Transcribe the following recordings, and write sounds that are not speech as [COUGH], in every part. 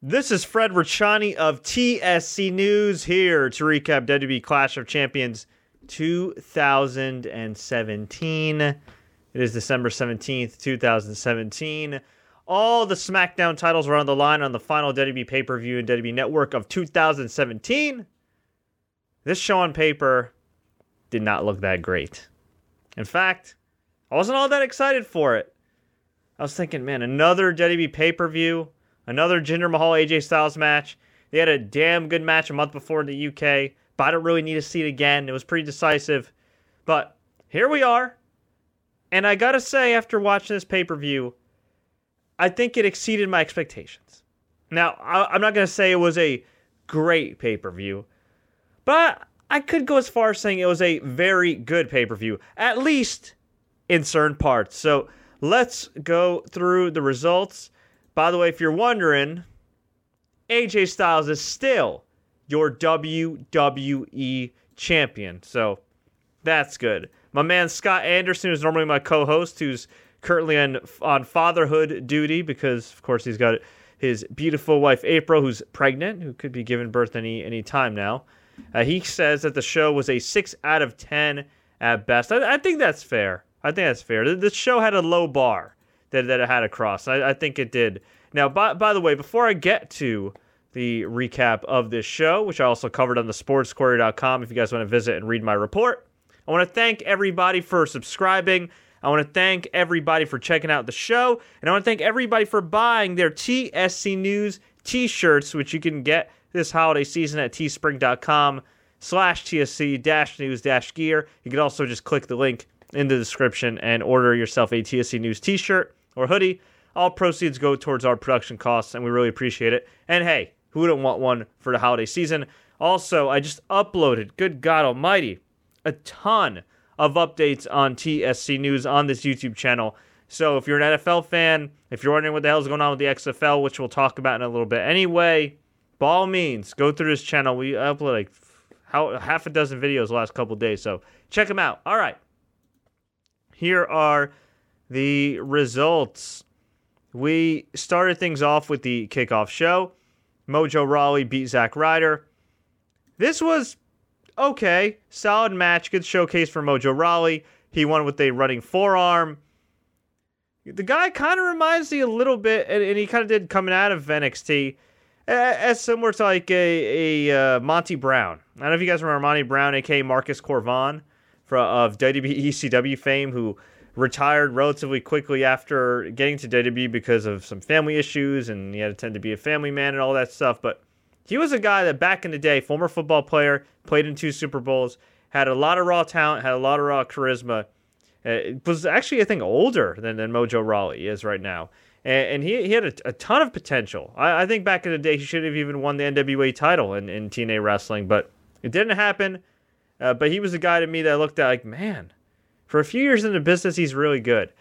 This is Fred Ricciani of TSC News here to recap WWE Clash of Champions 2017. It is December 17th, 2017. All the SmackDown titles were on the line on the final WWE pay per view and WWE Network of 2017. This show on paper did not look that great. In fact, I wasn't all that excited for it. I was thinking, man, another WWE pay per view Another Jinder Mahal AJ Styles match. They had a damn good match a month before in the UK, but I don't really need to see it again. It was pretty decisive. But here we are. And I gotta say, after watching this pay per view, I think it exceeded my expectations. Now, I, am not gonna say it was a great pay per view, but I could go as far as saying it was a very good pay per view, at least in certain parts. So let's go through the results. By the way, if you're wondering, AJ Styles is still your WWE champion. So that's good. My man Scott Anderson, who's normally my co host, who's currently on, on fatherhood duty because, of course, he's got his beautiful wife April, who's pregnant, who could be giving birth any any time now. Uh, he says that the show was a six out of ten at best. I, I think that's fair. I think that's fair. The, the show had a low bar that, that it had to cross. I, I think it did. Now, by, by the way, before I get to the recap of this show, which I also covered on the sportsquery.com if you guys want to visit and read my report, I want to thank everybody for subscribing. I want to thank everybody for checking out the show. And I want to thank everybody for buying their TSC News t shirts, which you can get this holiday season at teespring.com slash TSC dash news dash gear. You can also just click the link in the description and order yourself a TSC News t shirt or hoodie. All proceeds go towards our production costs, and we really appreciate it. And hey, who wouldn't want one for the holiday season? Also, I just uploaded, good God Almighty, a ton of updates on TSC News on this YouTube channel. So if you're an NFL fan, if you're wondering what the hell is going on with the XFL, which we'll talk about in a little bit anyway, by all means, go through this channel. We upload like how, half a dozen videos last couple days, so check them out. All right. Here are the results. We started things off with the kickoff show. Mojo Rawley beat Zack Ryder. This was okay, solid match, good showcase for Mojo Rawley. He won with a running forearm. The guy kind of reminds me a little bit, and, and he kind of did coming out of NXT, as similar to like a, a uh, Monty Brown. I don't know if you guys remember Monty Brown, aka Marcus Cor Von, for, of WWE ECW fame, who retired relatively quickly after getting to WWE because of some family issues, and he had to tend to be a family man and all that stuff. But he was a guy that back in the day, former football player, played in two Super Bowls, had a lot of raw talent, had a lot of raw charisma. Uh, was actually, I think, older than, than Mojo Rawley is right now. And, and he, he had a, a ton of potential. I, I, think back in the day, he should have even won the NWA title in, in TNA wrestling, but it didn't happen. Uh, but he was a guy to me that looked at like, man, for a few years in the business, he's really good.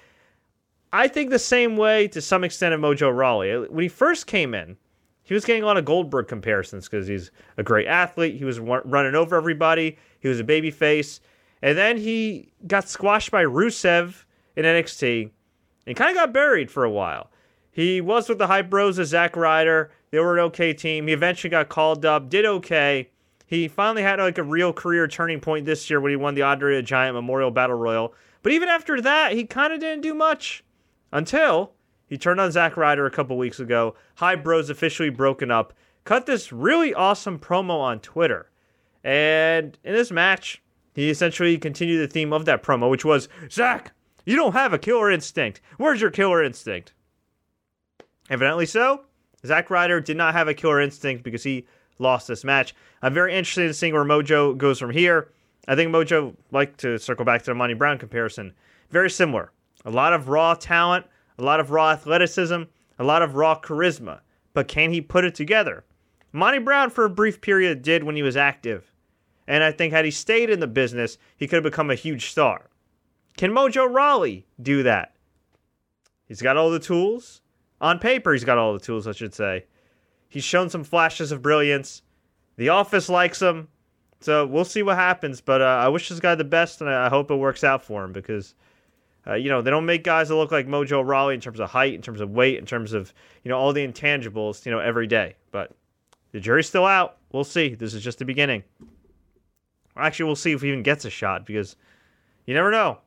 I think the same way to some extent of Mojo Rawley. When he first came in, he was getting a lot of Goldberg comparisons because he's a great athlete. He was running over everybody. He was a baby face. And then he got squashed by Rusev in NXT and kind of got buried for a while. He was with the Hype Bros of Zack Ryder. They were an okay team. He eventually got called up, did okay. He finally had like a real career turning point this year when he won the Andre the Giant Memorial Battle Royal. But even after that, he kind of didn't do much until he turned on Zack Ryder a couple weeks ago. Hype Bros officially broken up. Cut this really awesome promo on Twitter. And in this match, he essentially continued the theme of that promo, which was Zack, you don't have a killer instinct. Where's your killer instinct? Evidently so. Zack Ryder did not have a killer instinct because he lost this match. I'm very interested in seeing where Mojo goes from here. I think Mojo, like to circle back to the Monty Brown comparison, very similar. A lot of raw talent, a lot of raw athleticism, a lot of raw charisma. But can he put it together? Monty Brown, for a brief period, did when he was active. And I think had he stayed in the business, he could have become a huge star. Can Mojo Rawley do that? He's got all the tools. On paper, he's got all the tools, I should say. He's shown some flashes of brilliance. The office likes him. So we'll see what happens. But uh, I wish this guy the best, and I hope it works out for him because Uh, you know, they don't make guys that look like Mojo Rawley in terms of height, in terms of weight, in terms of, you know, all the intangibles, you know, every day. But the jury's still out. We'll see. This is just the beginning. Actually, we'll see if he even gets a shot because you never know.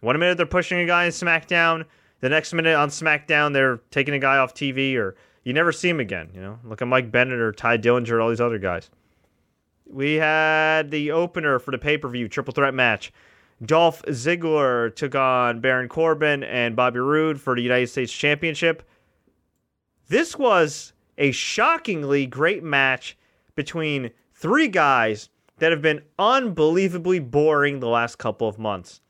One minute they're pushing a guy in SmackDown, the next minute on SmackDown they're taking a guy off TV, or you never see him again. You know, look at Mike Bennett or Tye Dillinger or all these other guys. We had the opener for the pay per view triple threat match. Dolph Ziggler took on Baron Corbin and Bobby Roode for the United States Championship. This was a shockingly great match between three guys that have been unbelievably boring the last couple of months.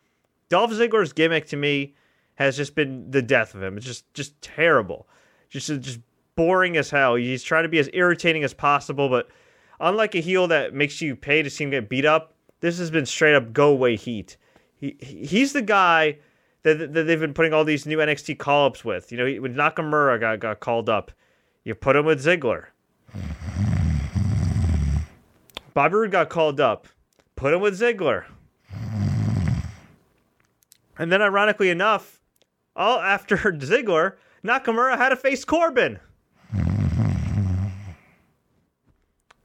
Dolph Ziggler's gimmick to me has just been the death of him. It's just just terrible. Just just boring as hell. He's trying to be as irritating as possible, but unlike a heel that makes you pay to see him get beat up, this has been straight up go away heat. He he's the guy that, that they've been putting all these new NXT call ups with. You know, when Nakamura got, got called up, you put him with Ziggler. Bobby Roode got called up, put him with Ziggler. And then, ironically enough, all after [LAUGHS] Ziggler, Nakamura had to face Corbin.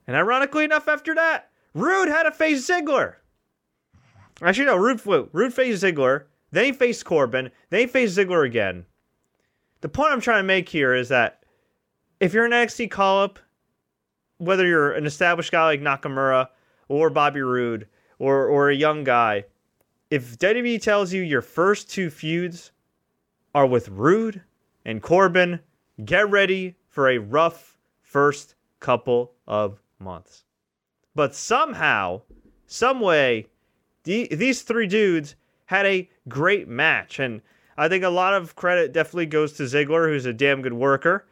And ironically enough, after that, Roode had to face Ziggler. Actually, no, Roode, Roode faced Ziggler. Then he faced Corbin. Then he faced Ziggler again. The point I'm trying to make here is that if you're an NXT call up, whether you're an established guy like Nakamura or Bobby Roode or, or a young guy, if WWE tells you your first two feuds are with Roode and Corbin, get ready for a rough first couple of months. But somehow, some way, the, these three dudes had a great match. And I think a lot of credit definitely goes to Ziggler, who's a damn good worker,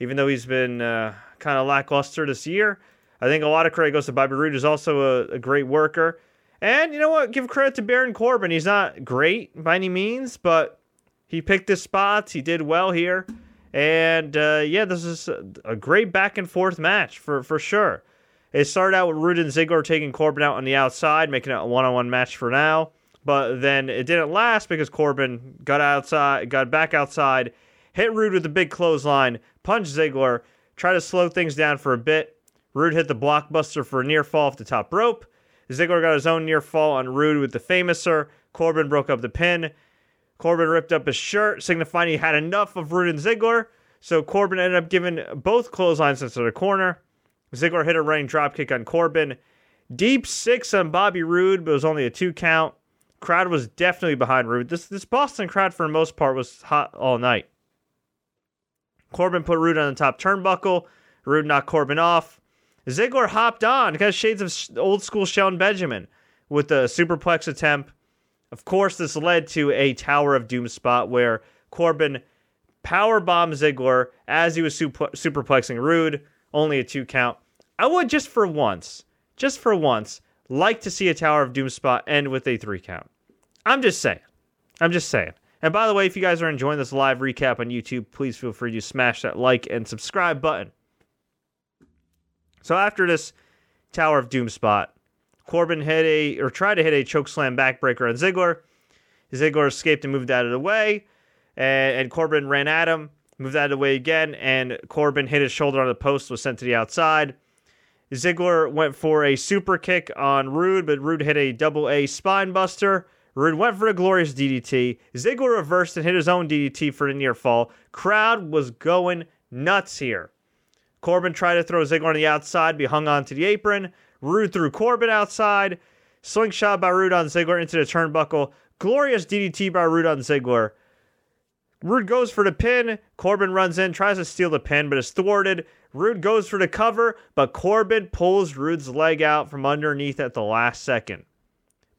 even though he's been uh, kind of lackluster this year. I think a lot of credit goes to Bobby Roode, who's also a, a great worker. And you know what? Give credit to Baron Corbin. He's not great by any means, but he picked his spots. He did well here. And uh, yeah, this is a great back and forth match for, for sure. It started out with Roode and Ziggler taking Corbin out on the outside, making it a one on one match for now. But then it didn't last because Corbin got outside, got back outside, hit Roode with a big clothesline, punched Ziggler, tried to slow things down for a bit. Roode hit the blockbuster for a near fall off the top rope. Ziggler got his own near fall on Roode with the Famouser. Corbin broke up the pin. Corbin ripped up his shirt, signifying he had enough of Roode and Ziggler. So Corbin ended up giving both clotheslines into the corner. Ziggler hit a running dropkick on Corbin. Deep six on Bobby Roode, but it was only a two count. Crowd was definitely behind Roode. This this Boston crowd, for the most part, was hot all night. Corbin put Roode on the top turnbuckle. Roode knocked Corbin off. Ziggler hopped on, got shades of old school Shelton Benjamin with the superplex attempt. Of course, this led to a Tower of Doom spot where Corbin power bombed Ziggler as he was super- superplexing Roode, only a two count. I would just for once, just for once, like to see a Tower of Doom spot end with a three count. I'm just saying. I'm just saying. And by the way, if you guys are enjoying this live recap on YouTube, please feel free to smash that like and subscribe button. So after this Tower of Doom spot, Corbin hit a or tried to hit a choke slam backbreaker on Ziggler. Ziggler escaped and moved out of the way, and, and Corbin ran at him, moved out of the way again, and Corbin hit his shoulder on the post, was sent to the outside. Ziggler went for a super kick on Roode, but Roode hit a double A spine buster. Roode went for a glorious DDT. Ziggler reversed and hit his own DDT for a near fall. Crowd was going nuts here. Corbin tried to throw Ziggler on the outside, be hung onto the apron. Roode threw Corbin outside. Slingshot by Roode on Ziggler into the turnbuckle. Glorious DDT by Roode on Ziggler. Roode goes for the pin. Corbin runs in, tries to steal the pin, but is thwarted. Roode goes for the cover, but Corbin pulls Roode's leg out from underneath at the last second.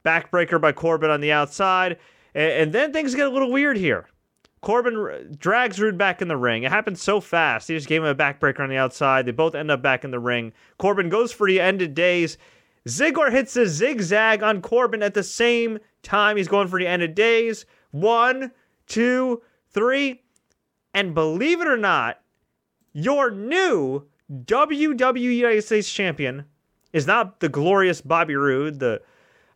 Backbreaker by Corbin on the outside. And, and then things get a little weird here. Corbin drags Roode back in the ring. It happens so fast. He just gave him a backbreaker on the outside. They both end up back in the ring. Corbin goes for the End of Days. Ziggler hits a zigzag on Corbin at the same time. He's going for the End of Days. One, two, three. And believe it or not, your new WWE United States champion is not the glorious Bobby Roode, the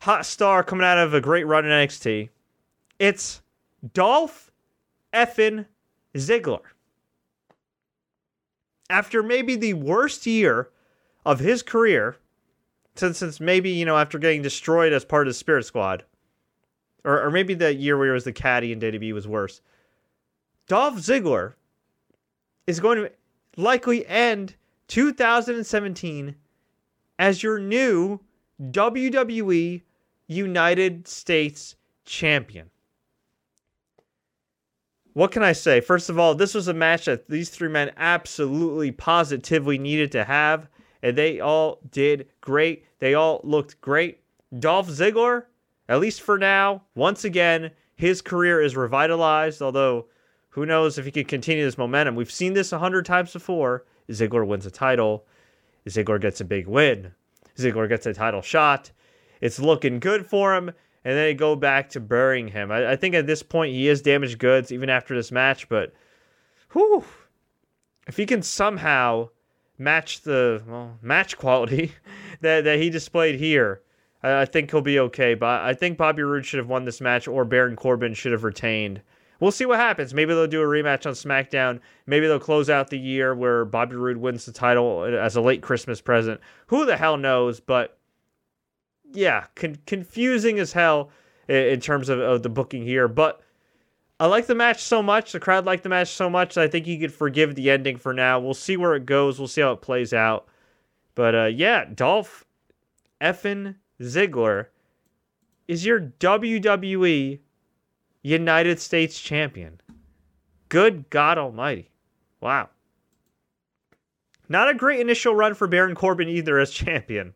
hot star coming out of a great run in NXT. It's Dolph effin Ziggler. After maybe the worst year of his career, since since maybe you know after getting destroyed as part of the Spirit Squad, or or maybe the year where he was the caddy and WWE was worse. Dolph Ziggler is going to likely end 2017 as your new WWE United States champion. What can I say? First of all, this was a match that these three men absolutely positively needed to have, and they all did great. They all looked great. Dolph Ziggler, at least for now, once again, his career is revitalized, although who knows if he can continue this momentum. We've seen this a hundred times before. Ziggler wins a title. Ziggler gets a big win. Ziggler gets a title shot. It's looking good for him and then they go back to burying him. I, I, think at this point he is damaged goods even after this match, but whew, if he can somehow match the well, match quality [LAUGHS] that, that he displayed here, I, I, think he'll be okay. But I think Bobby Roode should have won this match or Baron Corbin should have retained. We'll see what happens. Maybe they'll do a rematch on SmackDown. Maybe they'll close out the year where Bobby Roode wins the title as a late Christmas present. Who the hell knows? But yeah, con- confusing as hell in, in terms of, of, the booking here. But I like the match so much. The crowd liked the match so much. I think you could forgive the ending for now. We'll see where it goes. We'll see how it plays out. But uh, yeah, Dolph effin Ziggler is your WWE United States champion. Good God Almighty. Wow. Not a great initial run for Baron Corbin either as champion.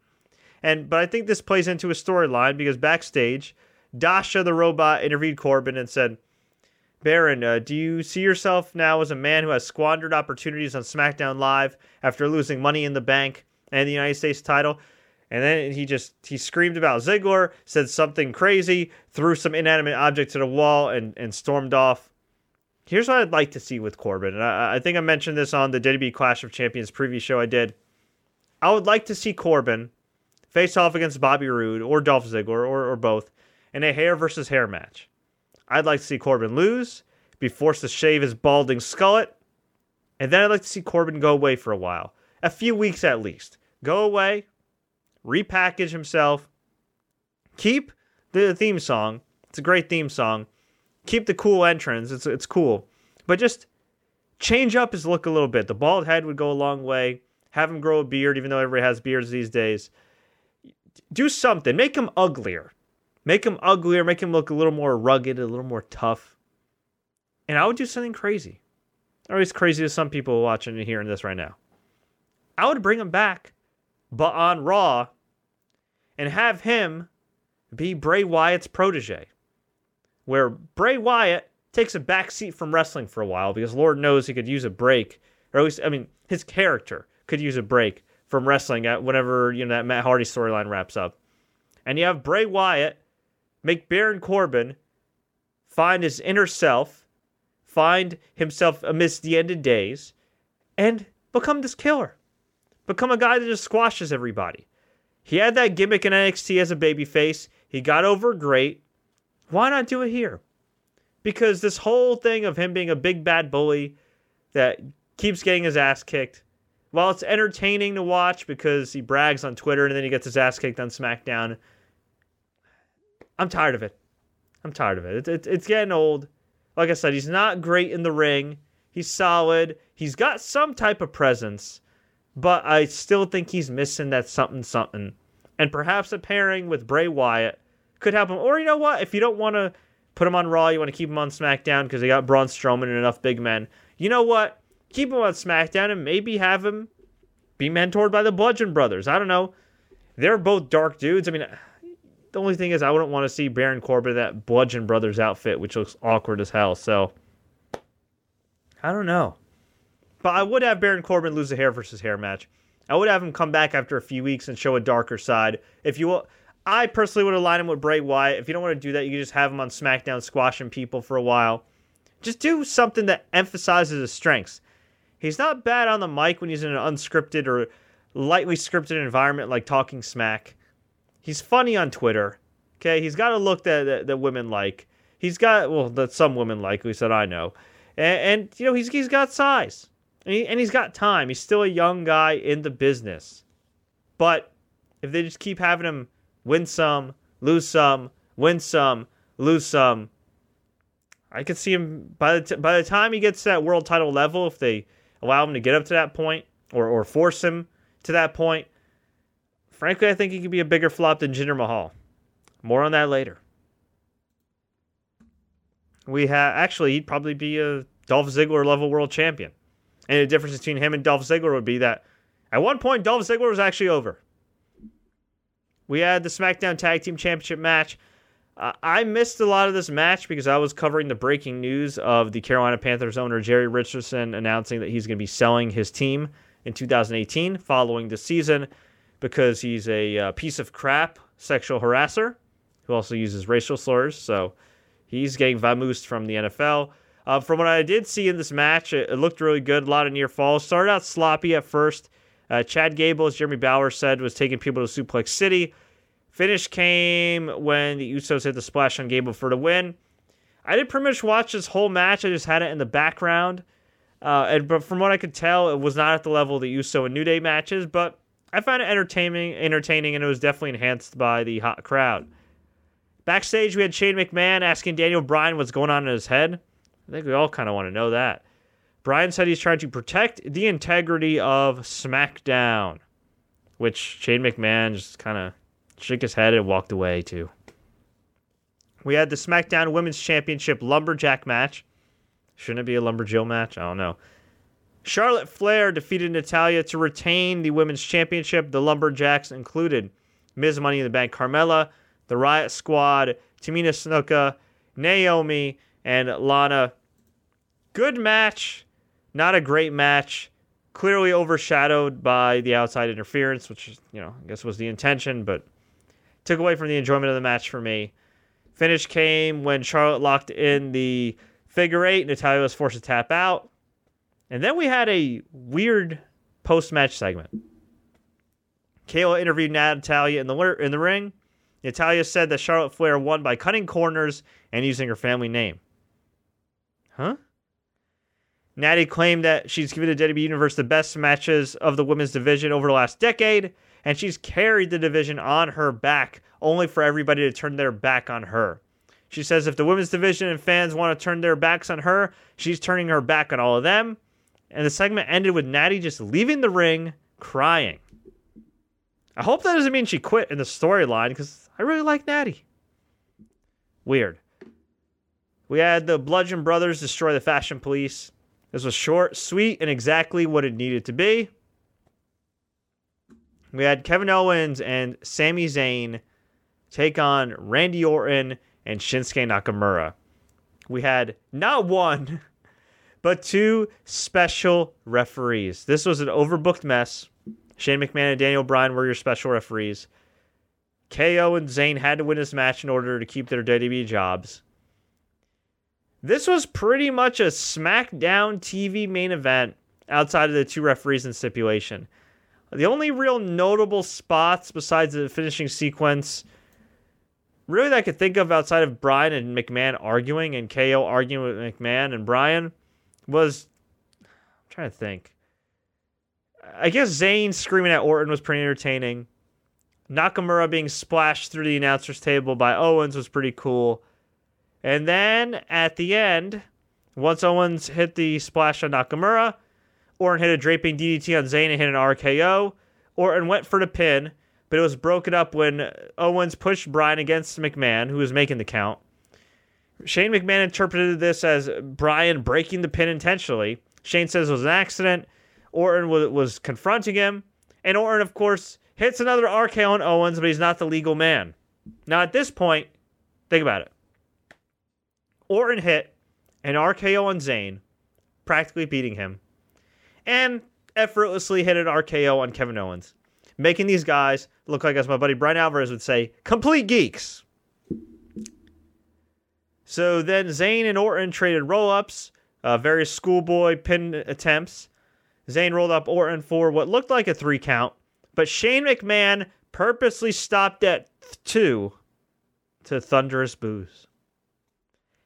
And but I think this plays into a storyline because backstage, Dasha the robot interviewed Corbin and said, Baron, uh, do you see yourself now as a man who has squandered opportunities on SmackDown Live after losing Money in the Bank and the United States title? And then he just he screamed about Ziggler, said something crazy, threw some inanimate object to the wall, and and stormed off. Here's what I'd like to see with Corbin, and I, I think I mentioned this on the WWE Clash of Champions preview show I did. I would like to see Corbin face off against Bobby Roode or Dolph Ziggler or, or both in a hair versus hair match. I'd like to see Corbin lose, be forced to shave his balding skullet, and then I'd like to see Corbin go away for a while. A few weeks at least. Go away, repackage himself, keep the theme song. It's a great theme song. Keep the cool entrance. It's it's cool. But just change up his look a little bit. The bald head would go a long way. Have him grow a beard, even though everybody has beards these days do something. Make him uglier. Make him uglier. Make him look a little more rugged, a little more tough. And I would do something crazy. Or as crazy as some people watching and hearing this right now. I would bring him back, but on Raw, and have him be Bray Wyatt's protege. Where Bray Wyatt takes a back seat from wrestling for a while because Lord knows he could use a break, or at least, I mean, his character could use a break from wrestling at whenever you know that Matt Hardy storyline wraps up. And you have Bray Wyatt make Baron Corbin find his inner self, find himself amidst the end of days, and become this killer. Become a guy that just squashes everybody. He had that gimmick in NXT as a babyface. He got over great. Why not do it here? Because this whole thing of him being a big bad bully that keeps getting his ass kicked while it's entertaining to watch because he brags on Twitter and then he gets his ass kicked on SmackDown, I'm tired of it. I'm tired of it. It's, it's, it's getting old. Like I said, he's not great in the ring. He's solid. He's got some type of presence, but I still think he's missing that something something. And perhaps a pairing with Bray Wyatt could help him. Or you know what? If you don't want to put him on Raw, you want to keep him on SmackDown because they got Braun Strowman and enough big men. You know what? keep him on SmackDown and maybe have him be mentored by the Bludgeon Brothers. I don't know. They're both dark dudes. I mean, the only thing is, I wouldn't want to see Baron Corbin in that Bludgeon Brothers outfit, which looks awkward as hell. So, I don't know. But I would have Baron Corbin lose a hair versus hair match. I would have him come back after a few weeks and show a darker side. If you will, I personally would align him with Bray Wyatt. If you don't want to do that, you can just have him on SmackDown squashing people for a while. Just do something that emphasizes his strengths. He's not bad on the mic when he's in an unscripted or lightly scripted environment like Talking Smack. He's funny on Twitter. Okay, he's got a look that, that, that women like. he's got well that some women like, who said I know, and, and you know he's he's got size, and, he, and he's got time. He's still a young guy in the business, but if they just keep having him win some, lose some, win some, lose some, I could see him by the t- by the time he gets to that world title level, if they allow him to get up to that point or or force him to that point. Frankly, I think he could be a bigger flop than Jinder Mahal. More on that later. We have actually he'd probably be a Dolph Ziggler level world champion. And the difference between him and Dolph Ziggler would be that at one point Dolph Ziggler was actually over. We had the SmackDown Tag Team Championship match. Uh, I missed a lot of this match because I was covering the breaking news of the Carolina Panthers owner Jerry Richardson announcing that he's going to be selling his team in 2018 following the season because he's a uh, piece of crap sexual harasser who also uses racial slurs. So he's getting vamoosed from the NFL. Uh, from what I did see in this match, it, it, looked really good. A lot of near falls. Started out sloppy at first. Uh, Chad Gable, as Jeremy Bauer said, was taking people to Suplex City. Finish came when the Usos hit the splash on Gable for the win. I didn't pretty much watch this whole match. I just had it in the background. Uh, and but from what I could tell, it was not at the level of the Uso and New Day matches. But I found it entertaining, entertaining, and it was definitely enhanced by the hot crowd. Backstage, we had Shane McMahon asking Daniel Bryan what's going on in his head. I think we all kind of want to know that. Bryan said he's trying to protect the integrity of SmackDown, which Shane McMahon just kind of shook his head and walked away too. We had the SmackDown Women's Championship Lumberjack match. Shouldn't it be a Lumberjill match? I don't know. Charlotte Flair defeated Natalya to retain the Women's Championship. The Lumberjacks included Ms. Money in the Bank Carmella, the Riot Squad, Tamina Snuka, Naomi, and Lana. Good match. Not a great match. Clearly overshadowed by the outside interference, which, you know, I guess was the intention, but took away from the enjoyment of the match for me. Finish came when Charlotte locked in the figure eight. Natalya was forced to tap out. And then we had a weird post match segment. Kayla interviewed Natalya in the in the ring. Natalya said that Charlotte Flair won by cutting corners and using her family name. Huh? Natty claimed that she's given the WWE Universe the best matches of the women's division over the last decade, and she's carried the division on her back, only for everybody to turn their back on her. She says if the women's division and fans want to turn their backs on her, she's turning her back on all of them. And the segment ended with Natty just leaving the ring crying. I hope that doesn't mean she quit in the storyline because I really like Natty. Weird. We had the Bludgeon Brothers destroy the Fashion Police. This was short, sweet, and exactly what it needed to be. We had Kevin Owens and Sami Zayn take on Randy Orton and Shinsuke Nakamura. We had not one, [LAUGHS] but two special referees. This was an overbooked mess. Shane McMahon and Daniel Bryan were your special referees. KO and Zayn had to win this match in order to keep their WWE jobs. This was pretty much a SmackDown TV main event outside of the two referees and stipulation. The only real notable spots besides the finishing sequence, really that I could think of outside of Bryan and McMahon arguing and KO arguing with McMahon and Bryan, was I'm trying to think. I guess Zayn screaming at Orton was pretty entertaining. Nakamura being splashed through the announcer's table by Owens was pretty cool. And then at the end, once Owens hit the splash on Nakamura, Orton hit a draping DDT on Zayn and hit an RKO. Orton went for the pin, but it was broken up when Owens pushed Bryan against McMahon, who was making the count. Shane McMahon interpreted this as Bryan breaking the pin intentionally. Shane says it was an accident. Orton was, was confronting him. And Orton, of course, hits another RKO on Owens, but he's not the legal man. Now, at this point, think about it. Orton hit an RKO on Zayn, practically beating him and effortlessly hit an RKO on Kevin Owens, making these guys look like, as my buddy Bryan Alvarez would say, complete geeks. So then Zayn and Orton traded roll ups, uh, various schoolboy pin attempts. Zayn rolled up Orton for what looked like a three count, but Shane McMahon purposely stopped at two to thunderous boos.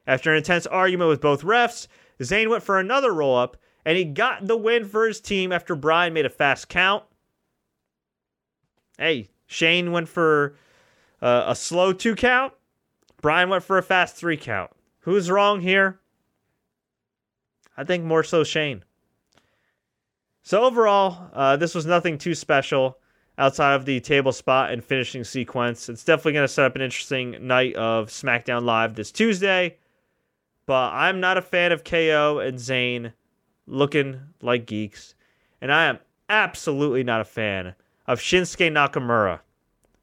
After an intense argument with both refs, Zayn went for another roll up, and he got the win for his team after Bryan made a fast count. Hey, Shane went for uh, a slow two count. Bryan went for a fast three count. Who's wrong here? I think more so Shane. So overall, uh, this was nothing too special outside of the table spot and finishing sequence. It's definitely going to set up an interesting night of SmackDown Live this Tuesday. But I'm not a fan of KO and Zayn looking like geeks. And I am absolutely not a fan of Shinsuke Nakamura.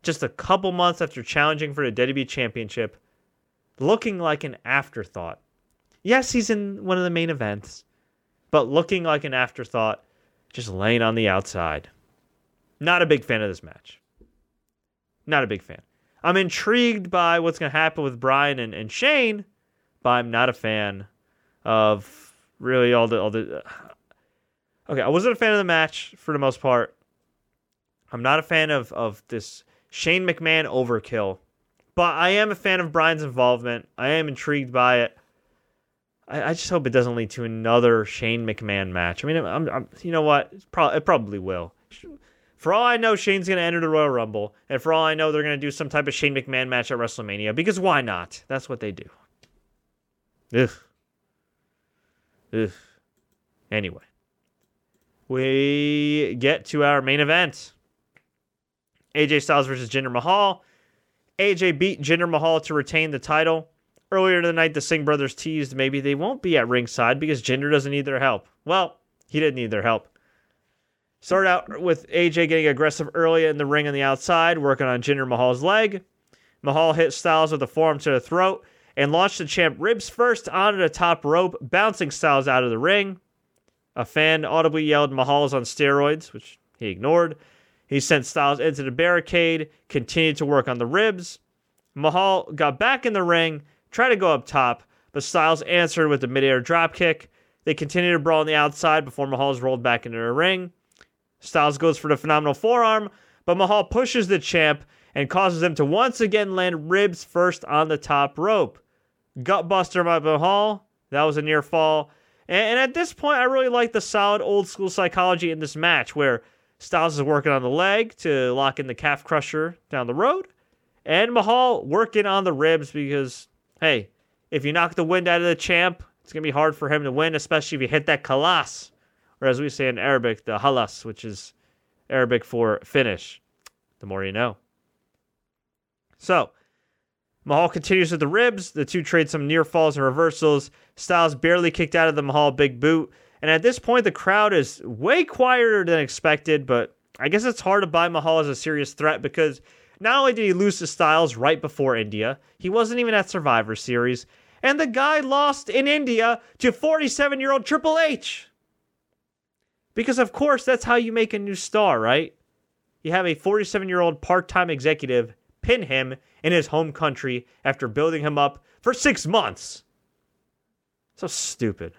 Just a couple months after challenging for the WWE Championship, looking like an afterthought. Yes, he's in one of the main events, but looking like an afterthought, just laying on the outside. Not a big fan of this match. Not a big fan. I'm intrigued by what's going to happen with Bryan and, and Shane, but I'm not a fan of really all the all the. Okay, I wasn't a fan of the match for the most part. I'm not a fan of of this Shane McMahon overkill, but I am a fan of Bryan's involvement. I am intrigued by it. I, I just hope it doesn't lead to another Shane McMahon match. I mean, I'm, I'm you know what? Pro- it probably will. For all I know, Shane's going to enter the Royal Rumble, and for all I know, they're going to do some type of Shane McMahon match at WrestleMania because why not? That's what they do. Ugh. Ugh. Anyway, we get to our main event. AJ Styles versus Jinder Mahal. AJ beat Jinder Mahal to retain the title. Earlier tonight, the night the Singh brothers teased maybe they won't be at ringside because Jinder doesn't need their help. Well, he didn't need their help. Started out with AJ getting aggressive early in the ring on the outside, working on Jinder Mahal's leg. Mahal hit Styles with a forearm to the throat and launched the champ ribs first onto the top rope, bouncing Styles out of the ring. A fan audibly yelled Mahal's on steroids, which he ignored. He sent Styles into the barricade, continued to work on the ribs. Mahal got back in the ring, tried to go up top, but Styles answered with a midair dropkick. They continued to brawl on the outside before Mahal's rolled back into the ring. Styles goes for the phenomenal forearm, but Mahal pushes the champ and causes him to once again land ribs first on the top rope. Gutbuster by Mahal. That was a near fall. And, at this point, I really like the solid old school psychology in this match where Styles is working on the leg to lock in the calf crusher down the road. And Mahal working on the ribs because, hey, if you knock the wind out of the champ, it's going to be hard for him to win, especially if you hit that Khallas, or as we say in Arabic, the halas, which is Arabic for finish. The more you know. So, Mahal continues with the ribs. The two trade some near falls and reversals. Styles barely kicked out of the Mahal big boot. And at this point, the crowd is way quieter than expected, but I guess it's hard to buy Mahal as a serious threat because not only did he lose to Styles right before India, he wasn't even at Survivor Series, and the guy lost in India to 47 year old Triple H. Because, of course, that's how you make a new star, right? You have a 47 year old part time executive pin him in his home country after building him up for six months. So stupid.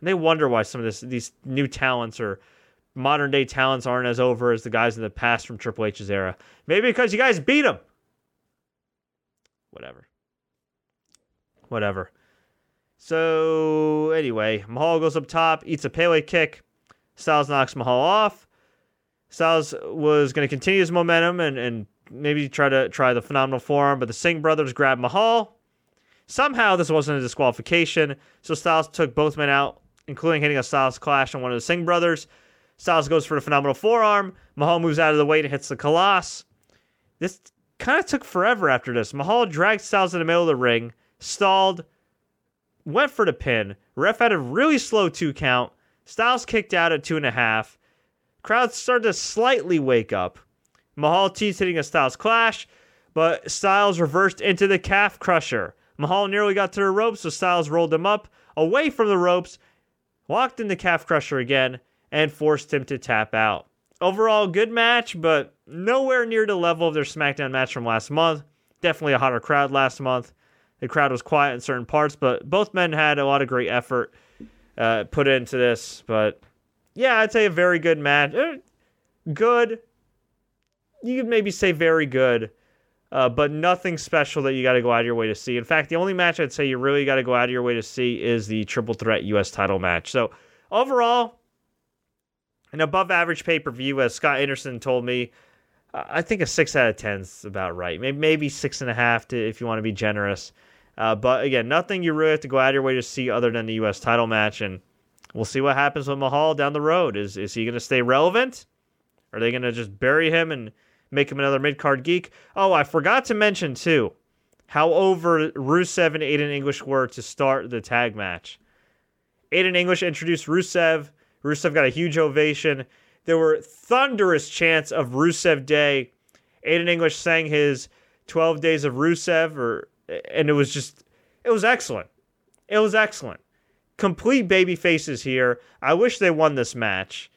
And they wonder why some of this, these new talents or modern day talents aren't as over as the guys in the past from Triple H's era. Maybe because you guys beat them. Whatever. Whatever. So, anyway, Mahal goes up top, eats a Pele kick. Styles knocks Mahal off. Styles was going to continue his momentum and, and maybe try to try the phenomenal forearm, but the Singh brothers grab Mahal. Somehow this wasn't a disqualification, so Styles took both men out including hitting a Styles clash on one of the Singh brothers. Styles goes for the phenomenal forearm. Mahal moves out of the way and hits the Khallas. This kind of took forever after this. Mahal dragged Styles in the middle of the ring, stalled, went for the pin. Ref had a really slow two count. Styles kicked out at two and a half. Crowd started to slightly wake up. Mahal teased hitting a Styles clash, but Styles reversed into the calf crusher. Mahal nearly got to the ropes, so Styles rolled him up away from the ropes walked in the calf crusher again, and forced him to tap out. Overall, good match, but nowhere near the level of their SmackDown match from last month. Definitely a hotter crowd last month. The crowd was quiet in certain parts, but both men had a lot of great effort uh, put into this. But yeah, I'd say a very good match. Uh, good. You could maybe say very good. uh, but nothing special that you got to go out of your way to see. In fact, the only match I'd say you really got to go out of your way to see is the triple threat U.S. title match. So overall, an above average pay per view, as Scott Anderson told me. I think a six out of ten is about right. Maybe maybe six and a half to if you want to be generous. Uh, but again, nothing you really have to go out of your way to see other than the U.S. title match, and we'll see what happens with Mahal down the road. Is is he going to stay relevant? Are they going to just bury him and make him another mid card geek? Oh, I forgot to mention too how over Rusev and Aiden English were to start the tag match. Aiden English introduced Rusev. Rusev got a huge ovation. There were thunderous chants of Rusev Day. Aiden English sang his 12 Days of Rusev, or, and it was just, it was excellent. It was excellent. Complete baby faces here. I wish they won this match.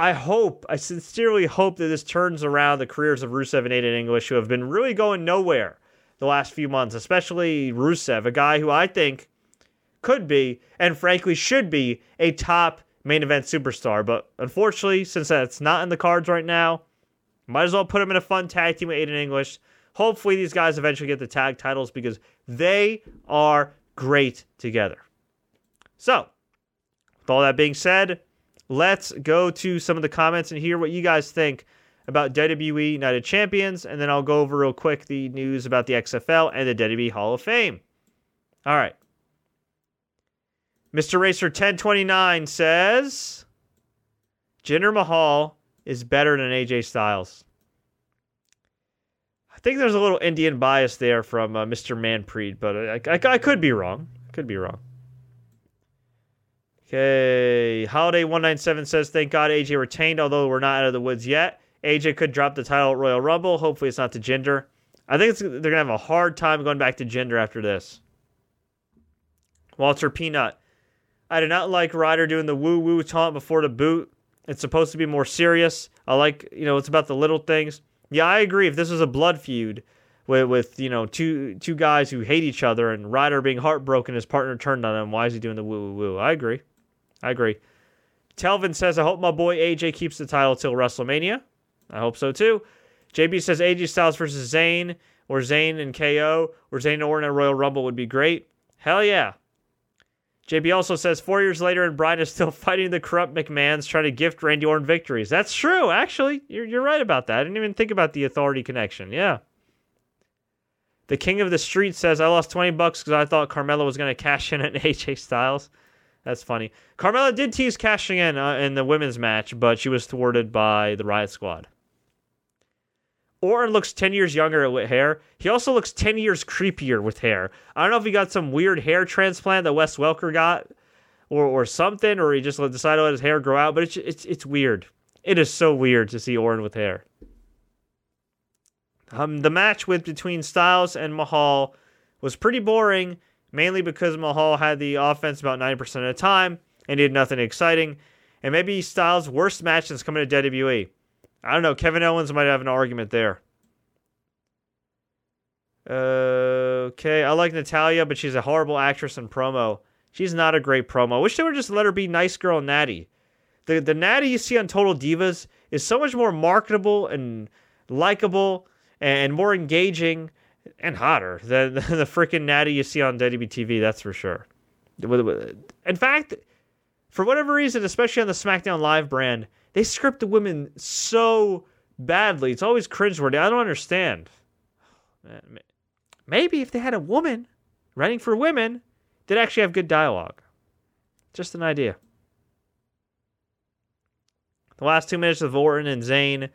I hope, I sincerely hope that this turns around the careers of Rusev and Aiden English, who have been really going nowhere the last few months, especially Rusev, a guy who I think could be, and frankly should be, a top main event superstar. But unfortunately, since that's not in the cards right now, might as well put him in a fun tag team with Aiden English. Hopefully, these guys eventually get the tag titles because they are great together. So, with all that being said, let's go to some of the comments and hear what you guys think about WWE United Champions, and then I'll go over real quick the news about the XFL and the WWE Hall of Fame. All right. Mr. Racer 1029 says Jinder Mahal is better than AJ Styles. I think there's a little Indian bias there from uh, Mr. Manpreet, but I, I, I could be wrong. Could be wrong. Okay. Holiday197 says, Thank God AJ retained, although we're not out of the woods yet. AJ could drop the title at Royal Rumble. Hopefully, it's not to Jinder. I think they're going to have a hard time going back to Jinder after this. Walter Peanut. I do not like Ryder doing the woo woo taunt before the boot. It's supposed to be more serious. I like, you know, it's about the little things. Yeah, I agree. If this was a blood feud with, with you know, two two guys who hate each other and Ryder being heartbroken, his partner turned on him, why is he doing the woo woo woo? I agree. I agree. Telvin says, I hope my boy AJ keeps the title till WrestleMania. I hope so too. JB says AJ Styles versus Zayn, or Zayn and KO, or Zayn Orton at Royal Rumble would be great. Hell yeah. JB also says four years later, and Bryan is still [LAUGHS] fighting the corrupt McMahons, trying to gift Randy Orton victories. That's true, actually. You're, you're right about that. I didn't even think about the authority connection. Yeah. The King of the Street says, I lost 20 bucks because I thought Carmella was going to cash in at [LAUGHS] AJ Styles. That's funny. Carmella did tease cashing in uh, in the women's match, but she was thwarted by the Riot Squad. Orton looks 10 years younger with hair. He also looks 10 years creepier with hair. I don't know if he got some weird hair transplant that Wes Welker got or, or something, or he just decided to let his hair grow out, but it's, it's, it's weird. It is so weird to see Orton with hair. Um, the match with between Styles and Mahal was pretty boring, mainly because Mahal had the offense about 90% of the time and did nothing exciting. And maybe Styles' worst match since coming to WWE. I don't know. Kevin Owens might have an argument there. Okay, I like Natalya, but she's a horrible actress in promo. She's not a great promo. I wish they would just let her be nice girl Natty. The the Natty you see on Total Divas is so much more marketable and likable and more engaging and hotter [LAUGHS] than, the freaking Natty you see on WBTV. That's for sure. In fact, for whatever reason, especially on the SmackDown Live brand, they script the women so badly. It's always cringeworthy. I don't understand. [SIGHS] Maybe if they had a woman writing for women, they'd actually have good dialogue. Just an idea. The last two minutes of Orton and Zayn,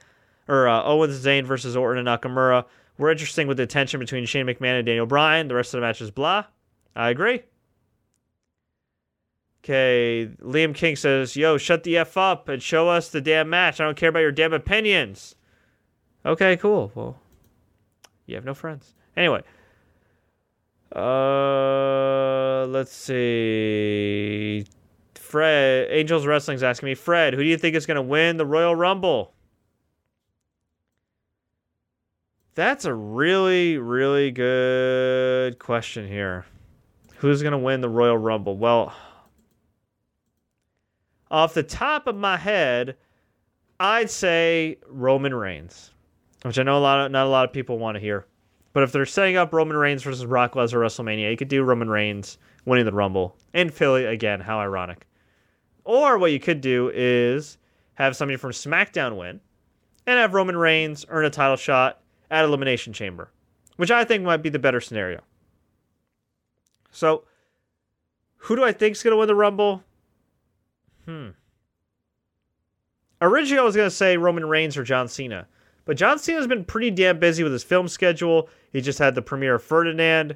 or uh, Owens and Zayn versus Orton and Nakamura, were interesting with the tension between Shane McMahon and Daniel Bryan. The rest of the match is blah. I agree. Okay, Liam King says, Yo, shut the F up and show us the damn match. I don't care about your damn opinions. Okay, cool. Well, you have no friends. Anyway. Uh, let's see. Fred, Angels Wrestling's asking me, Fred, who do you think is going to win the Royal Rumble? That's a really, really good question here. Who's going to win the Royal Rumble? Well, off the top of my head, I'd say Roman Reigns. which I know a lot of not a lot of people want to hear. But if they're setting up Roman Reigns versus Brock Lesnar WrestleMania, you could do Roman Reigns winning the Rumble in Philly again. How ironic. Or what you could do is have somebody from SmackDown win and have Roman Reigns earn a title shot at Elimination Chamber, which I think might be the better scenario. So, who do I think is going to win the Rumble? Hmm. Originally, I was going to say Roman Reigns or John Cena. But John Cena's been pretty damn busy with his film schedule. He just had the premiere of Ferdinand.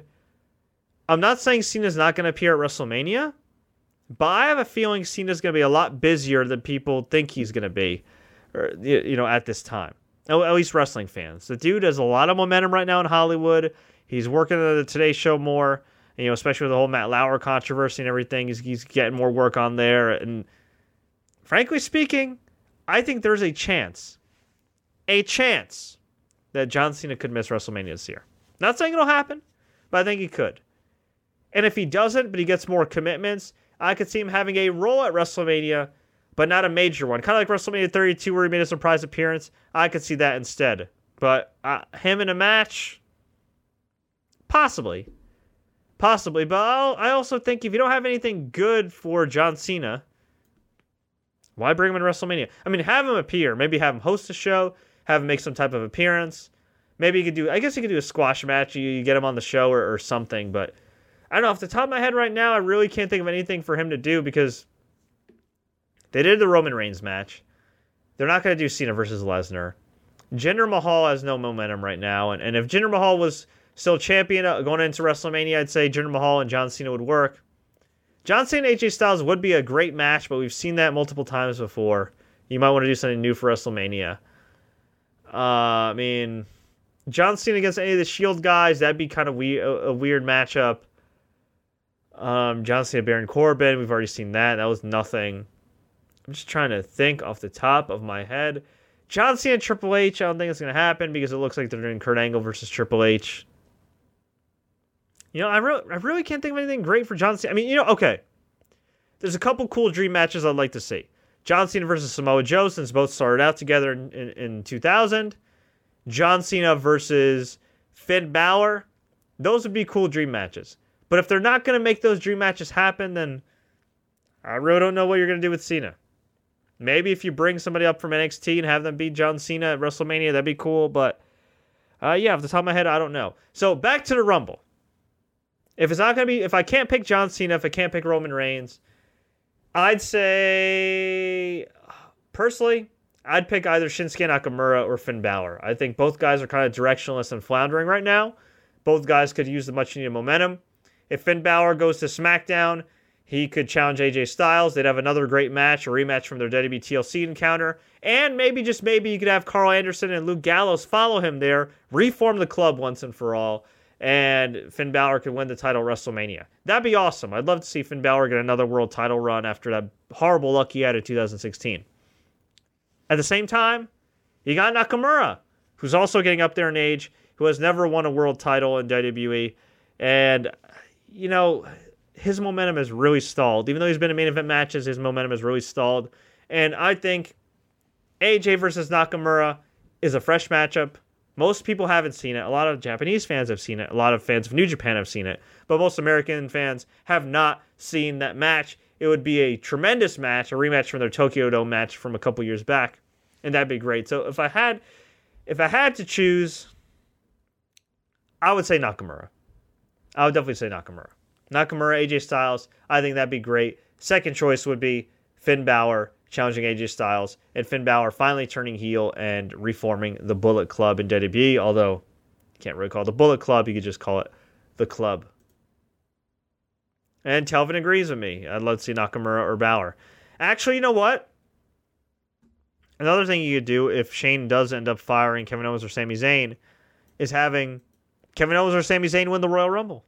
I'm not saying Cena's not going to appear at WrestleMania, but I have a feeling Cena's going to be a lot busier than people think he's going to be, or, you know, at this time. At least wrestling fans. The dude has a lot of momentum right now in Hollywood. He's working on the Today Show more, you know, especially with the whole Matt Lauer controversy and everything. He's, he's getting more work on there. And frankly speaking, I think there's a chance a chance that John Cena could miss WrestleMania this year. Not saying it'll happen, but I think he could. And if he doesn't, but he gets more commitments, I could see him having a role at WrestleMania, but not a major one. Kind of like WrestleMania 32, where he made a surprise appearance. I could see that instead. But uh, him in a match, possibly. Possibly. But I'll, I also think if you don't have anything good for John Cena, why bring him in WrestleMania? I mean, have him appear. Maybe have him host a show have him make some type of appearance. Maybe you could do. I guess you could do a squash match. You, you get him on the show or, or something. But I don't know. Off the top of my head right now, I really can't think of anything for him to do because they did the Roman Reigns match. They're not going to do Cena versus Lesnar. Jinder Mahal has no momentum right now, and, and if Jinder Mahal was still champion uh, going into WrestleMania, I'd say Jinder Mahal and John Cena would work. John Cena and AJ Styles would be a great match, but we've seen that multiple times before. You might want to do something new for WrestleMania. Uh, I mean, John Cena against any of the Shield guys, that'd be kind of we- a, weird matchup. Um, John Cena, Baron Corbin, we've already seen that. That was nothing. I'm just trying to think off the top of my head. John Cena, Triple H, I don't think it's going to happen because it looks like they're doing Kurt Angle versus Triple H. You know, I really, I really can't think of anything great for John Cena. I mean, you know, okay. There's a couple cool dream matches I'd like to see. John Cena versus Samoa Joe, since both started out together in, in, in 2000. John Cena versus Finn Balor. Those would be cool dream matches. But if they're not going to make those dream matches happen, then I really don't know what you're going to do with Cena. Maybe if you bring somebody up from NXT and have them beat John Cena at WrestleMania, that'd be cool. But uh, yeah, off the top of my head, I don't know. So back to the Rumble. If it's not to be, if I can't pick John Cena, if I can't pick Roman Reigns, I'd say, personally, I'd pick either Shinsuke Nakamura or Finn Balor. I think both guys are kind of directionless and floundering right now. Both guys could use the much needed momentum. If Finn Balor goes to SmackDown, he could challenge AJ Styles. They'd have another great match, a rematch from their WWE TLC encounter. And maybe, just maybe, you could have Karl Anderson and Luke Gallows follow him there, reform the club once and for all and Finn Balor could win the title WrestleMania. That'd be awesome. I'd love to see Finn Balor get another world title run after that horrible luck he had in 2016. At the same time, you got Nakamura, who's also getting up there in age, who has never won a world title in WWE. And, you know, his momentum has really stalled. Even though he's been in main event matches, his momentum has really stalled. And I think AJ versus Nakamura is a fresh matchup. Most people haven't seen it. A lot of Japanese fans have seen it. A lot of fans of New Japan have seen it. But most American fans have not seen that match. It would be a tremendous match, a rematch from their Tokyo Dome match from a couple years back. And that'd be great. So if I had if I had to choose, I would say Nakamura. I would definitely say Nakamura. Nakamura, AJ Styles, I think that'd be great. Second choice would be Finn Balor challenging AJ Styles, and Finn Balor finally turning heel and reforming the Bullet Club in WWE. Although you can't really call it the Bullet Club, you could just call it the Club. And Telvin agrees with me. I'd love to see Nakamura or Balor. Actually, you know what? Another thing you could do if Shane does end up firing Kevin Owens or Sami Zayn is having Kevin Owens or Sami Zayn win the Royal Rumble.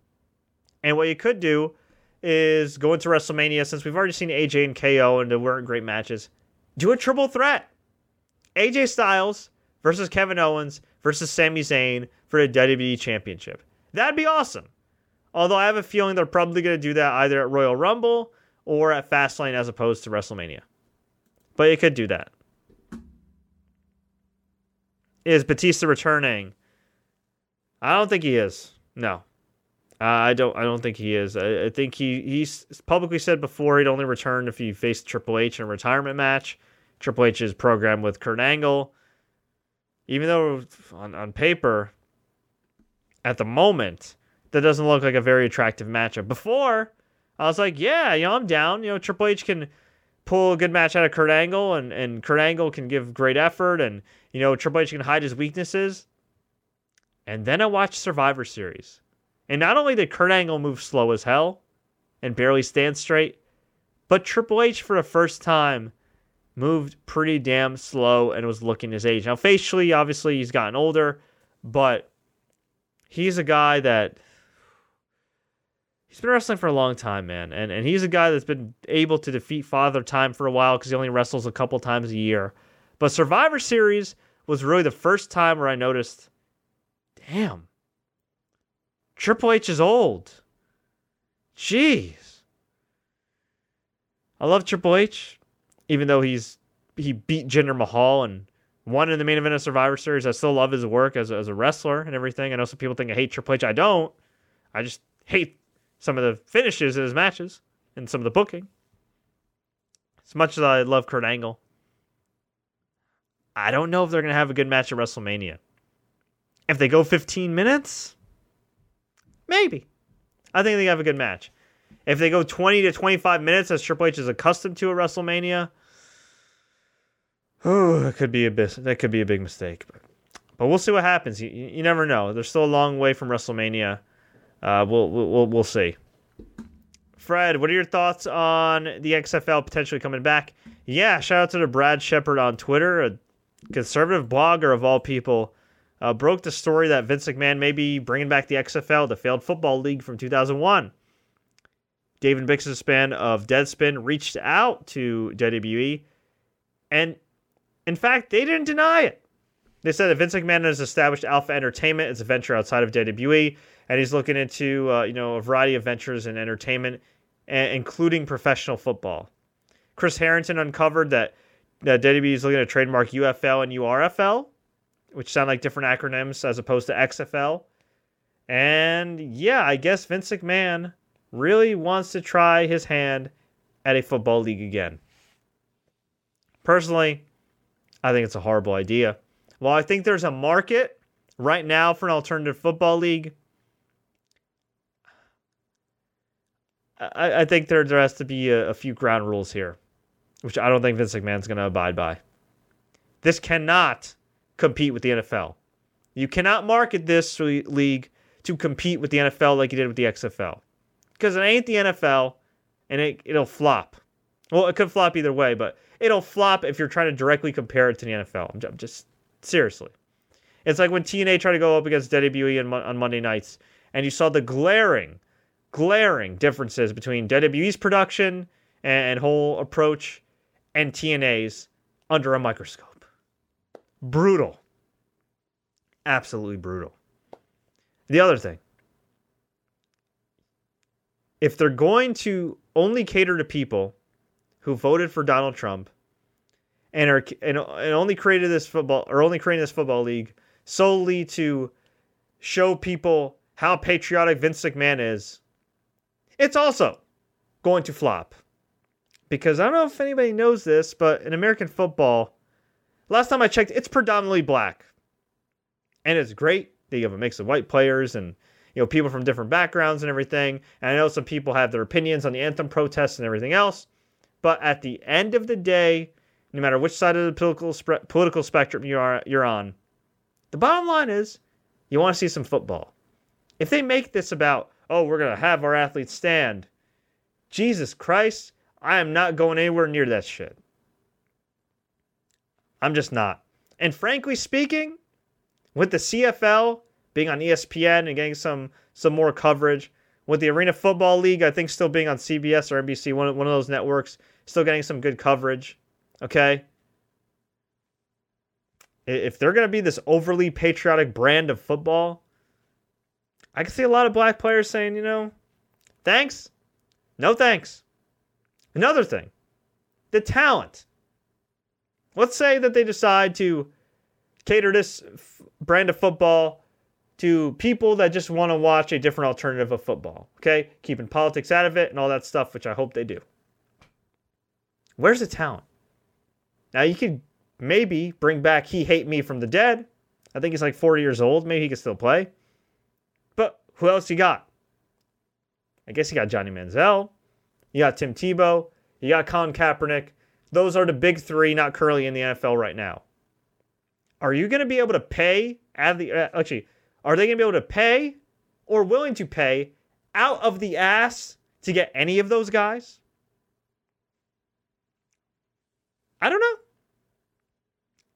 And what you could do is go into WrestleMania since we've already seen AJ and KO and they weren't great matches. Do a triple threat. AJ Styles versus Kevin Owens versus Sami Zayn for the WWE Championship. That'd be awesome. Although I have a feeling they're probably going to do that either at Royal Rumble or at Fastlane as opposed to WrestleMania. But you could do that. Is Batista returning? I don't think he is. No, uh, I don't. I don't think he is. I, I, think he he's publicly said before he'd only return if he faced Triple H in a retirement match. Triple H is programmed with Kurt Angle. Even though on on paper, at the moment, that doesn't look like a very attractive matchup. Before, I was like, yeah, you know, I'm down. You know, Triple H can pull a good match out of Kurt Angle, and and Kurt Angle can give great effort, and you know, Triple H can hide his weaknesses. And then I watched Survivor Series. And not only did Kurt Angle move slow as hell and barely stand straight, but Triple H for the first time moved pretty damn slow and was looking his age. Now, facially, obviously, he's gotten older, but he's a guy that he's been wrestling for a long time, man. And and he's a guy that's been able to defeat Father Time for a while because he only wrestles a couple times a year. But Survivor Series was really the first time where I noticed Damn. Triple H is old. Jeez. I love Triple H, even though he's he beat Jinder Mahal and won in the main event of Survivor Series. I still love his work as a, as a wrestler and everything. I know some people think I hate Triple H. I don't. I just hate some of the finishes in his matches and some of the booking. As much as I love Kurt Angle, I don't know if they're going to have a good match at WrestleMania. If they go 15 minutes, maybe. I think they have a good match. If they go 20 to 25 minutes, as Triple H is accustomed to at WrestleMania, [SIGHS] oh, that could be a bit, that could be a big mistake. But, but we'll see what happens. You, you never know. There's still a long way from WrestleMania. Uh, we'll, we'll we'll see. Fred, what are your thoughts on the XFL potentially coming back? Yeah, shout out to the Brad Shepard on Twitter, a conservative blogger of all people uh, broke the story that Vince McMahon may be bringing back the XFL, the failed football league from 2001. David Bixenspan of Deadspin reached out to WWE, and in fact, they didn't deny it. They said that Vince McMahon has established Alpha Entertainment as a venture outside of WWE, and he's looking into uh, you know a variety of ventures in entertainment, including professional football. Chris Harrington uncovered that, that WWE is looking to trademark UFL and URFL, which sound like different acronyms as opposed to XFL. And yeah, I guess Vince McMahon really wants to try his hand at a football league again. Personally, I think it's a horrible idea. While I think there's a market right now for an alternative football league, I, I think there, there has to be a, a few ground rules here, which I don't think Vince McMahon's going to abide by. This cannot compete with the NFL. You cannot market this league to compete with the NFL like you did with the XFL. Because it ain't the NFL and it, it'll flop. Well, it could flop either way, but it'll flop if you're trying to directly compare it to the NFL. I'm just seriously. It's like when TNA tried to go up against WWE on, on Monday nights, and you saw the glaring, glaring differences between WWE's production and whole approach and TNA's under a microscope. Brutal. Absolutely brutal. The other thing if they're going to only cater to people who voted for Donald Trump and are and, and only created this football or only created this football league solely to show people how patriotic Vince McMahon is, it's also going to flop. Because I don't know if anybody knows this, but in American football, Last time I checked, it's predominantly black. And it's great. They have a mix of white players and you know people from different backgrounds and everything. And I know some people have their opinions on the anthem protests and everything else. But at the end of the day, no matter which side of the political political spectrum you are you're on, the bottom line is you want to see some football. If they make this about, oh, we're gonna have our athletes stand, Jesus Christ, I am not going anywhere near that shit. I'm just not. And frankly speaking, with the CFL being on ESPN and getting some some more coverage, with the Arena Football League, I think still being on CBS or NBC, one, one of those networks, still getting some good coverage. Okay. If they're going to be this overly patriotic brand of football, I can see a lot of black players saying, you know, thanks, no thanks. Another thing, the talent. Let's say that they decide to cater this f- brand of football to people that just want to watch a different alternative of football. Okay, keeping politics out of it and all that stuff, which I hope they do. Where's the talent? Now you could maybe bring back He Hate Me from the Dead. I think he's like 40 years old. Maybe he can still play. But who else you got? I guess you got Johnny Manziel. You got Tim Tebow. You got Colin Kaepernick. Those are the big three not currently in the NFL right now. Are you going to be able to pay? Add the uh, actually, are they going to be able to pay or willing to pay out of the ass to get any of those guys? I don't know.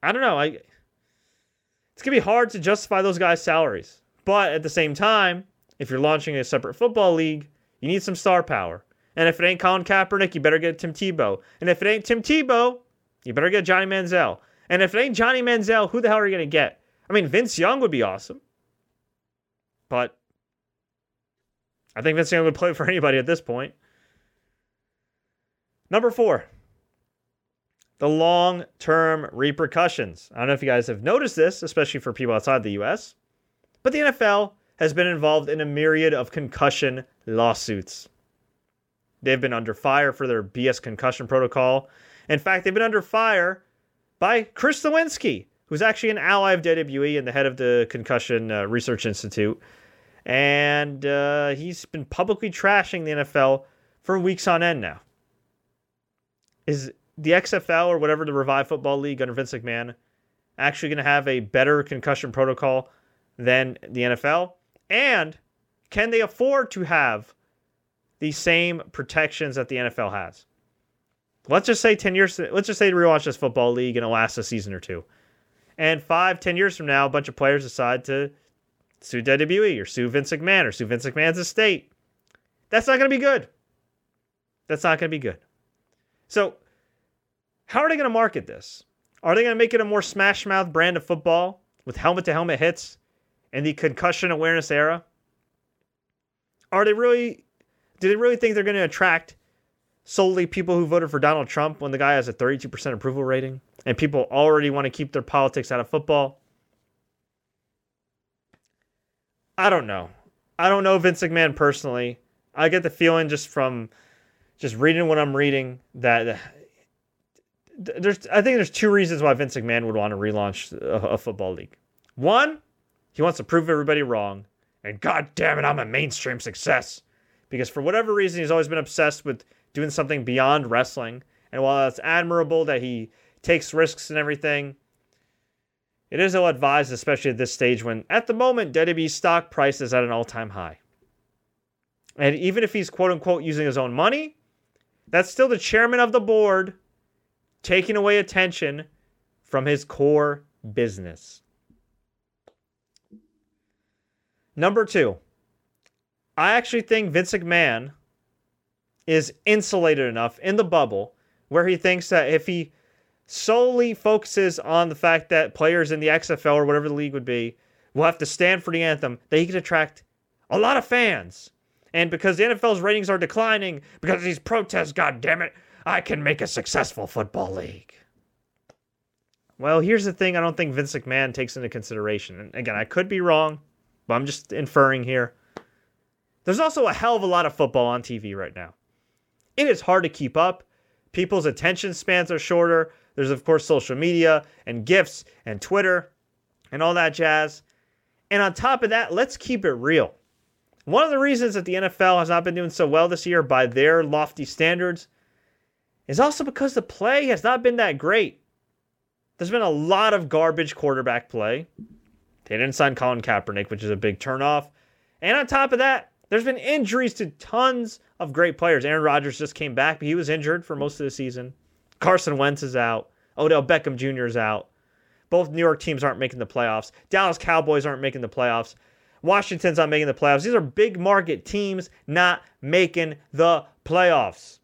I don't know. I it's gonna be hard to justify those guys' salaries. But at the same time, if you're launching a separate football league, you need some star power. And if it ain't Colin Kaepernick, you better get Tim Tebow. And if it ain't Tim Tebow, you better get Johnny Manziel. And if it ain't Johnny Manziel, who the hell are you gonna get? I mean, Vince Young would be awesome. But I think Vince Young would play [LAUGHS] for anybody at this point. Number four, the long term repercussions. I don't know if you guys have noticed this, especially for people outside the US, but the NFL has been involved in a myriad of concussion lawsuits. They've been under fire for their BS concussion protocol. In fact, they've been under fire by Chris Nowinski, who's actually an ally of WWE and the head of the Concussion uh, Research Institute. And uh, he's been publicly trashing the NFL for weeks on end now. Is the XFL or whatever the Revive Football League under Vince McMahon actually going to have a better concussion protocol than the NFL? And can they afford to have the same protections that the NFL has? Let's just say 10 years, let's just say to relaunch this football league and it lasts a season or two. And five, ten years from now, a bunch of players decide to sue WWE or sue Vince McMahon or sue Vince McMahon's estate. That's not going to be good. That's not going to be good. So how are they going to market this? Are they going to make it a more smash mouth brand of football with helmet to helmet hits in the concussion awareness era? Are they really, do they really think they're going to attract solely people who voted for Donald Trump when the guy has a 32% approval rating and people already want to keep their politics out of football? I don't know. I don't know Vince McMahon personally. I get the feeling just from just reading what I'm reading that there's I think there's two reasons why Vince McMahon would want to relaunch a, a, football league. One, he wants to prove everybody wrong, and god damn it, I'm a mainstream success. Because for whatever reason, he's always been obsessed with doing something beyond wrestling. And while that's admirable that he takes risks and everything, it is ill advised, especially at this stage when, at the moment, WWE's stock price is at an all time high. And even if he's quote unquote using his own money, that's still the chairman of the board taking away attention from his core business. Number two, I actually think Vince McMahon is insulated enough in the bubble where he thinks that if he solely focuses on the fact that players in the XFL or whatever the league would be will have to stand for the anthem, that he can attract a lot of fans. And because the NFL's ratings are declining because of these protests, God damn it, I can make a successful football league. Well, here's the thing I don't think Vince McMahon takes into consideration. And again, I could be wrong, but I'm just inferring here. There's also a hell of a lot of football on TV right now. It is hard to keep up. People's attention spans are shorter. There's, of course, social media and GIFs and Twitter and all that jazz. And on top of that, let's keep it real. One of the reasons that the NFL has not been doing so well this year by their lofty standards is also because the play has not been that great. There's been a lot of garbage quarterback play. They didn't sign Colin Kaepernick, which is a big turnoff. And on top of that, there's been injuries to tons of great players. Aaron Rodgers just came back, but he was injured for most of the season. Carson Wentz is out. Odell Beckham Jr. is out. Both New York teams aren't making the playoffs. Dallas Cowboys aren't making the playoffs. Washington's not making the playoffs. These are big market teams not making the playoffs.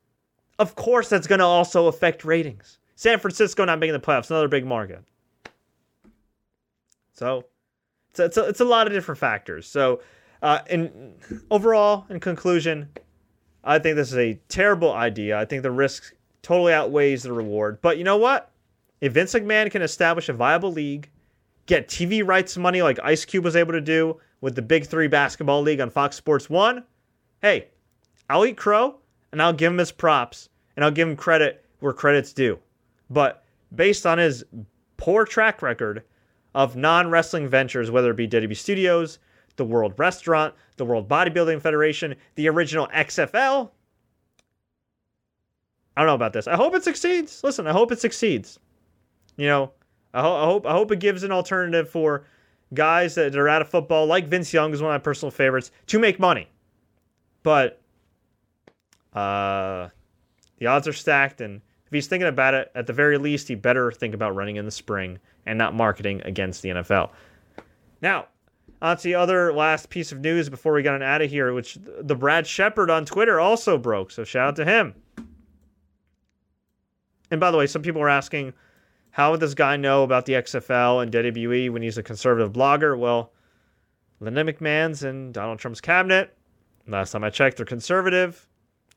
Of course, that's going to also affect ratings. San Francisco not making the playoffs, another big market. So it's a, it's a, it's a lot of different factors. So, uh, in overall, in conclusion, I think this is a terrible idea. I think the risk totally outweighs the reward. But you know what? If Vince McMahon can establish a viable league, get TV rights money like Ice Cube was able to do with the Big Three Basketball League on Fox Sports 1, hey, I'll eat crow and I'll give him his props and I'll give him credit where credit's due. But based on his poor track record of non wrestling ventures, whether it be WWE Studios, the World Restaurant, the World Bodybuilding Federation, the original XFL, I don't know about this. I hope it succeeds. Listen, I hope it succeeds. You know, I, ho- I hope I hope it gives an alternative for guys that are out of football, like Vince Young is one of my personal favorites, to make money. But uh, the odds are stacked, and if he's thinking about it, at the very least, he better think about running in the spring and not marketing against the NFL. Now, on the other last piece of news before we got out of here, which the Brad Shepard on Twitter also broke. So shout out to him. And by the way, some people were asking, how would this guy know about the XFL and WWE when he's a conservative blogger? Well, Linda McMahon's in Donald Trump's cabinet. Last time I checked, they're conservative.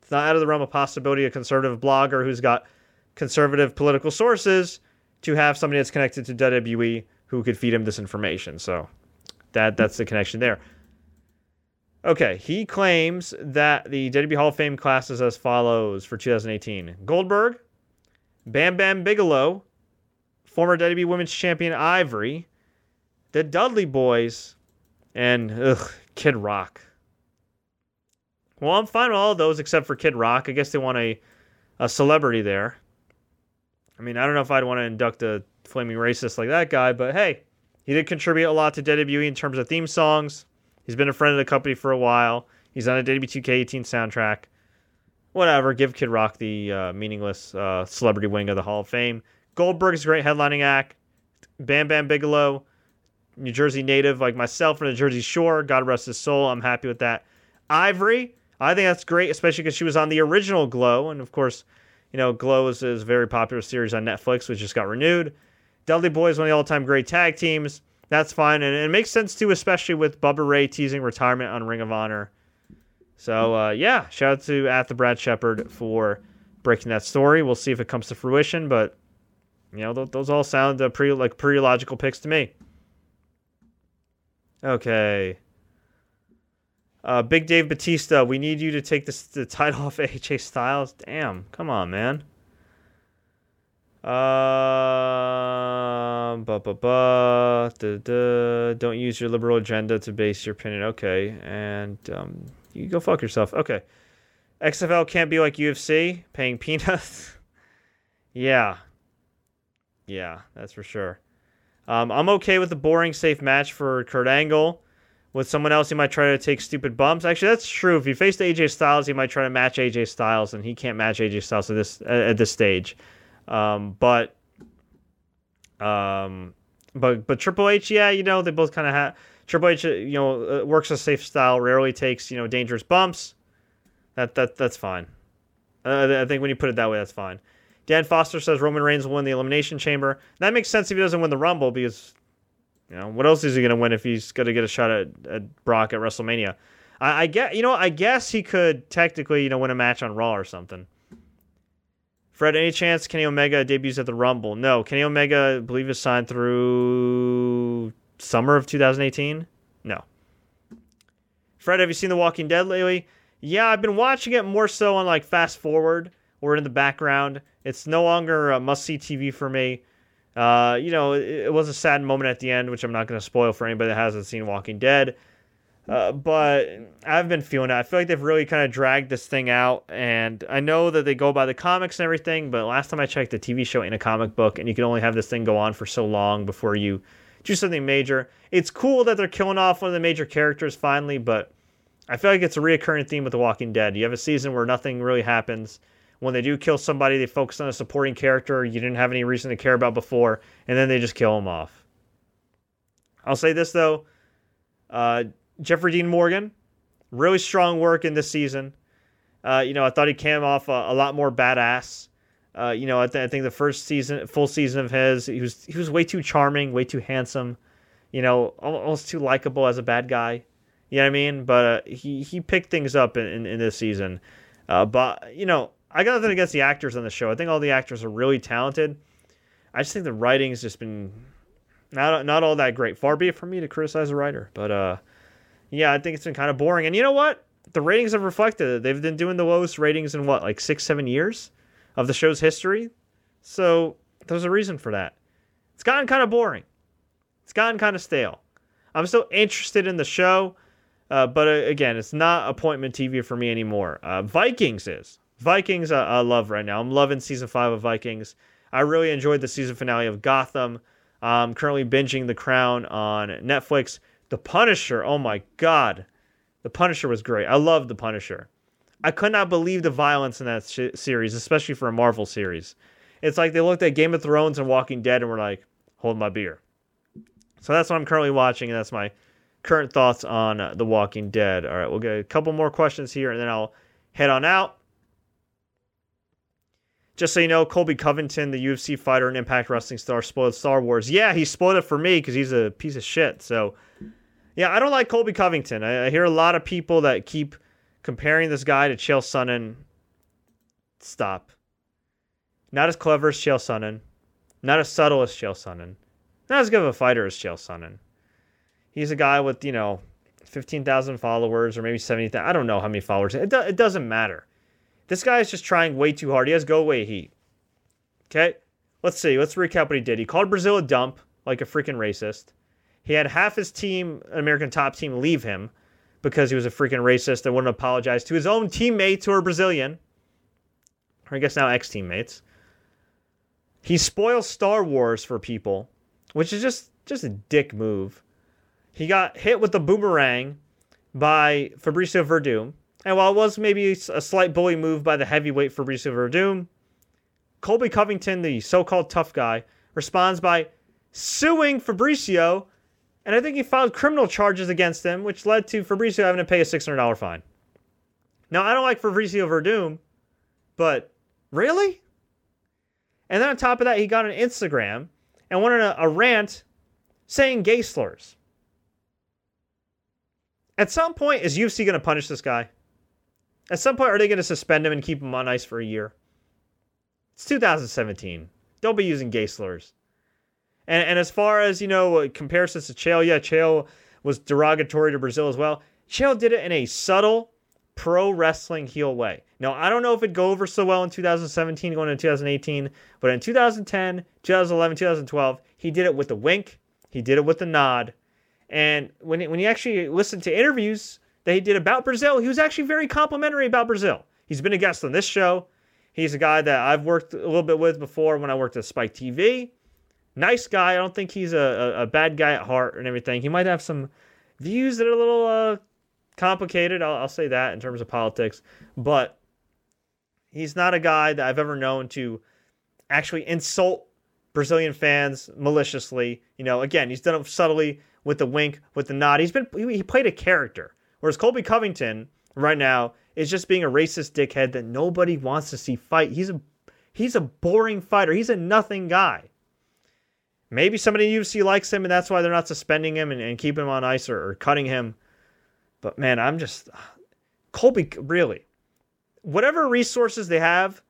It's not out of the realm of possibility a conservative blogger who's got conservative political sources to have somebody that's connected to WWE who could feed him this information. So that that's the connection there. Okay, he claims that the WWE Hall of Fame class is as follows for 2018: Goldberg, Bam Bam Bigelow, former WWE Women's Champion Ivory, the Dudley Boys, and ugh, Kid Rock. Well, I'm fine with all of those except for Kid Rock. I guess they want a, a celebrity there. I mean, I don't know if I'd want to induct a flaming racist like that guy, but hey, he did contribute a lot to WWE in terms of theme songs. He's been a friend of the company for a while. He's on a WWE 2K18 soundtrack whatever, give Kid Rock the uh, meaningless uh, celebrity wing of the Hall of Fame. Goldberg's a great headlining act. Bam Bam Bigelow, New Jersey native like myself from the Jersey Shore. God rest his soul. I'm happy with that. Ivory, I think that's great, especially because she was on the original Glow, and of course, you know, Glow is, is a very popular series on Netflix, which just got renewed. Dudley Boys, one of the all-time great tag teams. That's fine, and it makes sense too, especially with Bubba Ray teasing retirement on Ring of Honor. So uh, yeah, shout out to at the Brad Shepard for breaking that story. We'll see if it comes to fruition, but you know th- those all sound uh, pretty like pretty logical picks to me. Okay. Uh, Big Dave Batista, we need you to take this the title [LAUGHS] off AJ Styles. Damn, come on, man. Da, don't use your liberal agenda to base your opinion. Okay, and um, you go fuck yourself. Okay. XFL can't be like UFC, paying peanuts. [LAUGHS] yeah. Yeah, that's for sure. Um, I'm okay with the boring, safe match for Kurt Angle. With someone else, he might try to take stupid bumps. Actually, that's true. If he faced AJ Styles, he might try to match AJ Styles, and he can't match AJ Styles at this at this stage. Um, but, um, but but Triple H, yeah, you know, they both kind of have Triple H, uh, you know, uh, works a safe style, rarely takes you know dangerous bumps. That that that's fine. Uh, I think when you put it that way, that's fine. Dan Foster says Roman Reigns will win the Elimination Chamber. That makes sense if he doesn't win the Rumble because, you know, what else is he going to win if he's going to get a shot at, at Brock at WrestleMania? I, I get, you know, I guess he could technically, you know, win a match on Raw or something. Fred, any chance Kenny Omega debuts at the Rumble? No, Kenny Omega, I believe, is signed through summer of 2018? No. Fred, have you seen The Walking Dead lately? Yeah, I've been watching it more so on like fast forward or in the background. It's no longer a must see TV for me. Uh, you know, it, it, was a sad moment at the end, which I'm not going to spoil for anybody that hasn't seen Walking Dead. Uh, but I've been feeling it. I feel like they've really kind of dragged this thing out, and I know that they go by the comics and everything. But last time I checked, the TV show in a comic book, and you can only have this thing go on for so long before you do something major. It's cool that they're killing off one of the major characters finally, but I feel like it's a reoccurring theme with The Walking Dead. You have a season where nothing really happens. When they do kill somebody, they focus on a supporting character you didn't have any reason to care about before, and then they just kill them off. I'll say this though uh, Jeffrey Dean Morgan, really strong work in this season. Uh, you know, I thought he came off a, a lot more badass. Uh, you know, I, th- I, think the first season, full season of his, he was he was way too charming, way too handsome, you know, almost too likable as a bad guy. You know what I mean? But uh, he he picked things up in, in, in this season. Uh, but you know, I got nothing against the actors on the show. I think all the actors are really talented. I just think the writing has just been not not all that great. Far be it from me to criticize a writer, but uh, yeah, I think it's been kind of boring. And you know what? The ratings have reflected it. They've been doing the lowest ratings in what, like six, seven years of the show's history. So there's a reason for that. It's gotten kind of boring. It's gotten kind of stale. I'm still interested in the show, uh, but uh, again, it's not appointment TV for me anymore. Uh, Vikings is. Vikings, uh, I love right now. I'm loving season five of Vikings. I really enjoyed the season finale of Gotham. I'm currently binging The Crown on Netflix. The Punisher, oh my god. The Punisher was great. I love The Punisher. I could not believe the violence in that sh- series, especially for a Marvel series. It's like they looked at Game of Thrones and Walking Dead and were like, hold my beer. So that's what I'm currently watching, and that's my current thoughts on uh, The Walking Dead. All right, we'll get a couple more questions here, and then I'll head on out. Just so you know, Colby Covington, the UFC fighter and Impact Wrestling star, spoiled Star Wars. Yeah, he spoiled it for me because he's a piece of shit. So, yeah, I don't like Colby Covington. I, I, hear a lot of people that keep comparing this guy to Chael Sonnen. Stop. Not as clever as Chael Sonnen. Not as subtle as Chael Sonnen. Not as good of a fighter as Chael Sonnen. He's a guy with, you know, 15,000 followers or maybe 70,000. I don't know how many followers. It, do, it doesn't matter. This guy is just trying way too hard. He has go away heat. Okay? Let's see. Let's recap what he did. He called Brazil a dump, like a freaking racist. He had half his team, American top team, leave him because he was a freaking racist and wouldn't apologize to his own teammates who are Brazilian. Or I guess now ex teammates. He spoils Star Wars for people, which is just just a dick move. He got hit with the boomerang by Fabricio Werdum and while it was maybe a slight bully move by the heavyweight Fabricio Werdum, Colby Covington, the so called tough guy, responds by suing Fabricio, and I think he filed criminal charges against him, which led to Fabricio having to pay a $600 fine. Now, I don't like Fabricio Werdum, but really? And then on top of that, he got on Instagram and went on a, a rant saying gay slurs. At some point, is UFC going to punish this guy? At some point, are they going to suspend him and keep him on ice for a year? It's 2017. Don't be using gay slurs. And, and as far as, you know, comparisons to Chael, yeah, Chael was derogatory to Brazil as well. Chael did it in a subtle pro wrestling heel way. Now, I don't know if it'd go over so well in 2017 going into 2018, but in 2010, 2011, 2012, he did it with a wink, he did it with a nod. And when, when you actually listen to interviews that he did about Brazil, he was actually very complimentary about Brazil. He's been a guest on this show. He's a guy that I've worked a little bit with before when I worked at Spike TV. Nice guy. I don't think he's a, a, a bad guy at heart and everything. He might have some views that are a little uh, complicated. I'll, I'll say that in terms of politics. But he's not a guy that I've ever known to actually insult Brazilian fans maliciously. You know, again, he's done it subtly with the wink, with the nod. He's been he played a character. Whereas Colby Covington right now is just being a racist dickhead that nobody wants to see fight. He's a he's a boring fighter. He's a nothing guy. Maybe somebody in UFC likes him and that's why they're not suspending him and, and keeping him on ice or, or cutting him. But man, I'm just Colby really. Whatever resources they have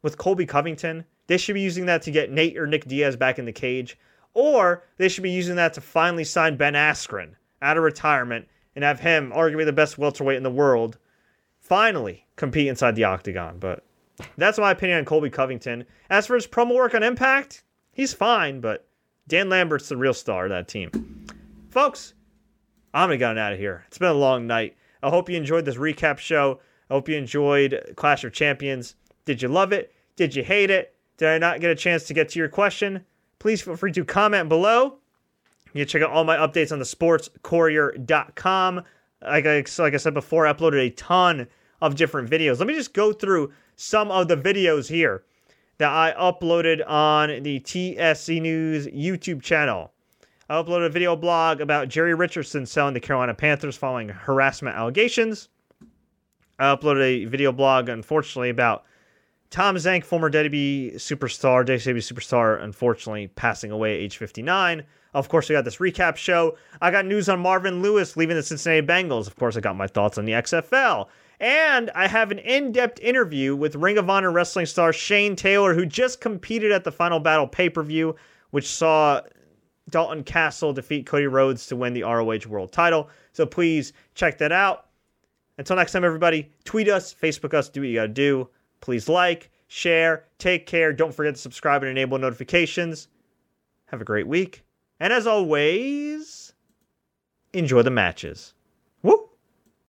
with Colby Covington, they should be using that to get Nate or Nick Diaz back in the cage. Or they should be using that to finally sign Ben Askren out of retirement and have him, arguably the best welterweight in the world, finally compete inside the octagon. But that's my opinion on Colby Covington. As for his promo work on Impact, he's fine, but Dan Lambert's the real star of that team. Folks, I'm gonna get out of here. It's been a long night. I hope you enjoyed this recap show. I hope you enjoyed Clash of Champions. Did you love it? Did you hate it? Did I not get a chance to get to your question? Please feel free to comment below. You can check out all my updates on the sportscourier.com. Like I, like I said before, I uploaded a ton of different videos. Let me just go through some of the videos here that I uploaded on the TSC News YouTube channel. I uploaded a video blog about Jerry Richardson selling the Carolina Panthers following harassment allegations. I uploaded a video blog, unfortunately, about Tom Zenk, former WWE superstar, WWE superstar, unfortunately passing away at age 59. Of course, we got this recap show. I got news on Marvin Lewis leaving the Cincinnati Bengals. Of course, I got my thoughts on the XFL. And I have an in depth interview with Ring of Honor wrestling star Shane Taylor, who just competed at the Final Battle pay per view, which saw Dalton Castle defeat Cody Rhodes to win the ROH World title. So please check that out. Until next time, everybody, tweet us, Facebook us, do what you got to do. Please like, share, take care. Don't forget to subscribe and enable notifications. Have a great week. And as always, enjoy the matches.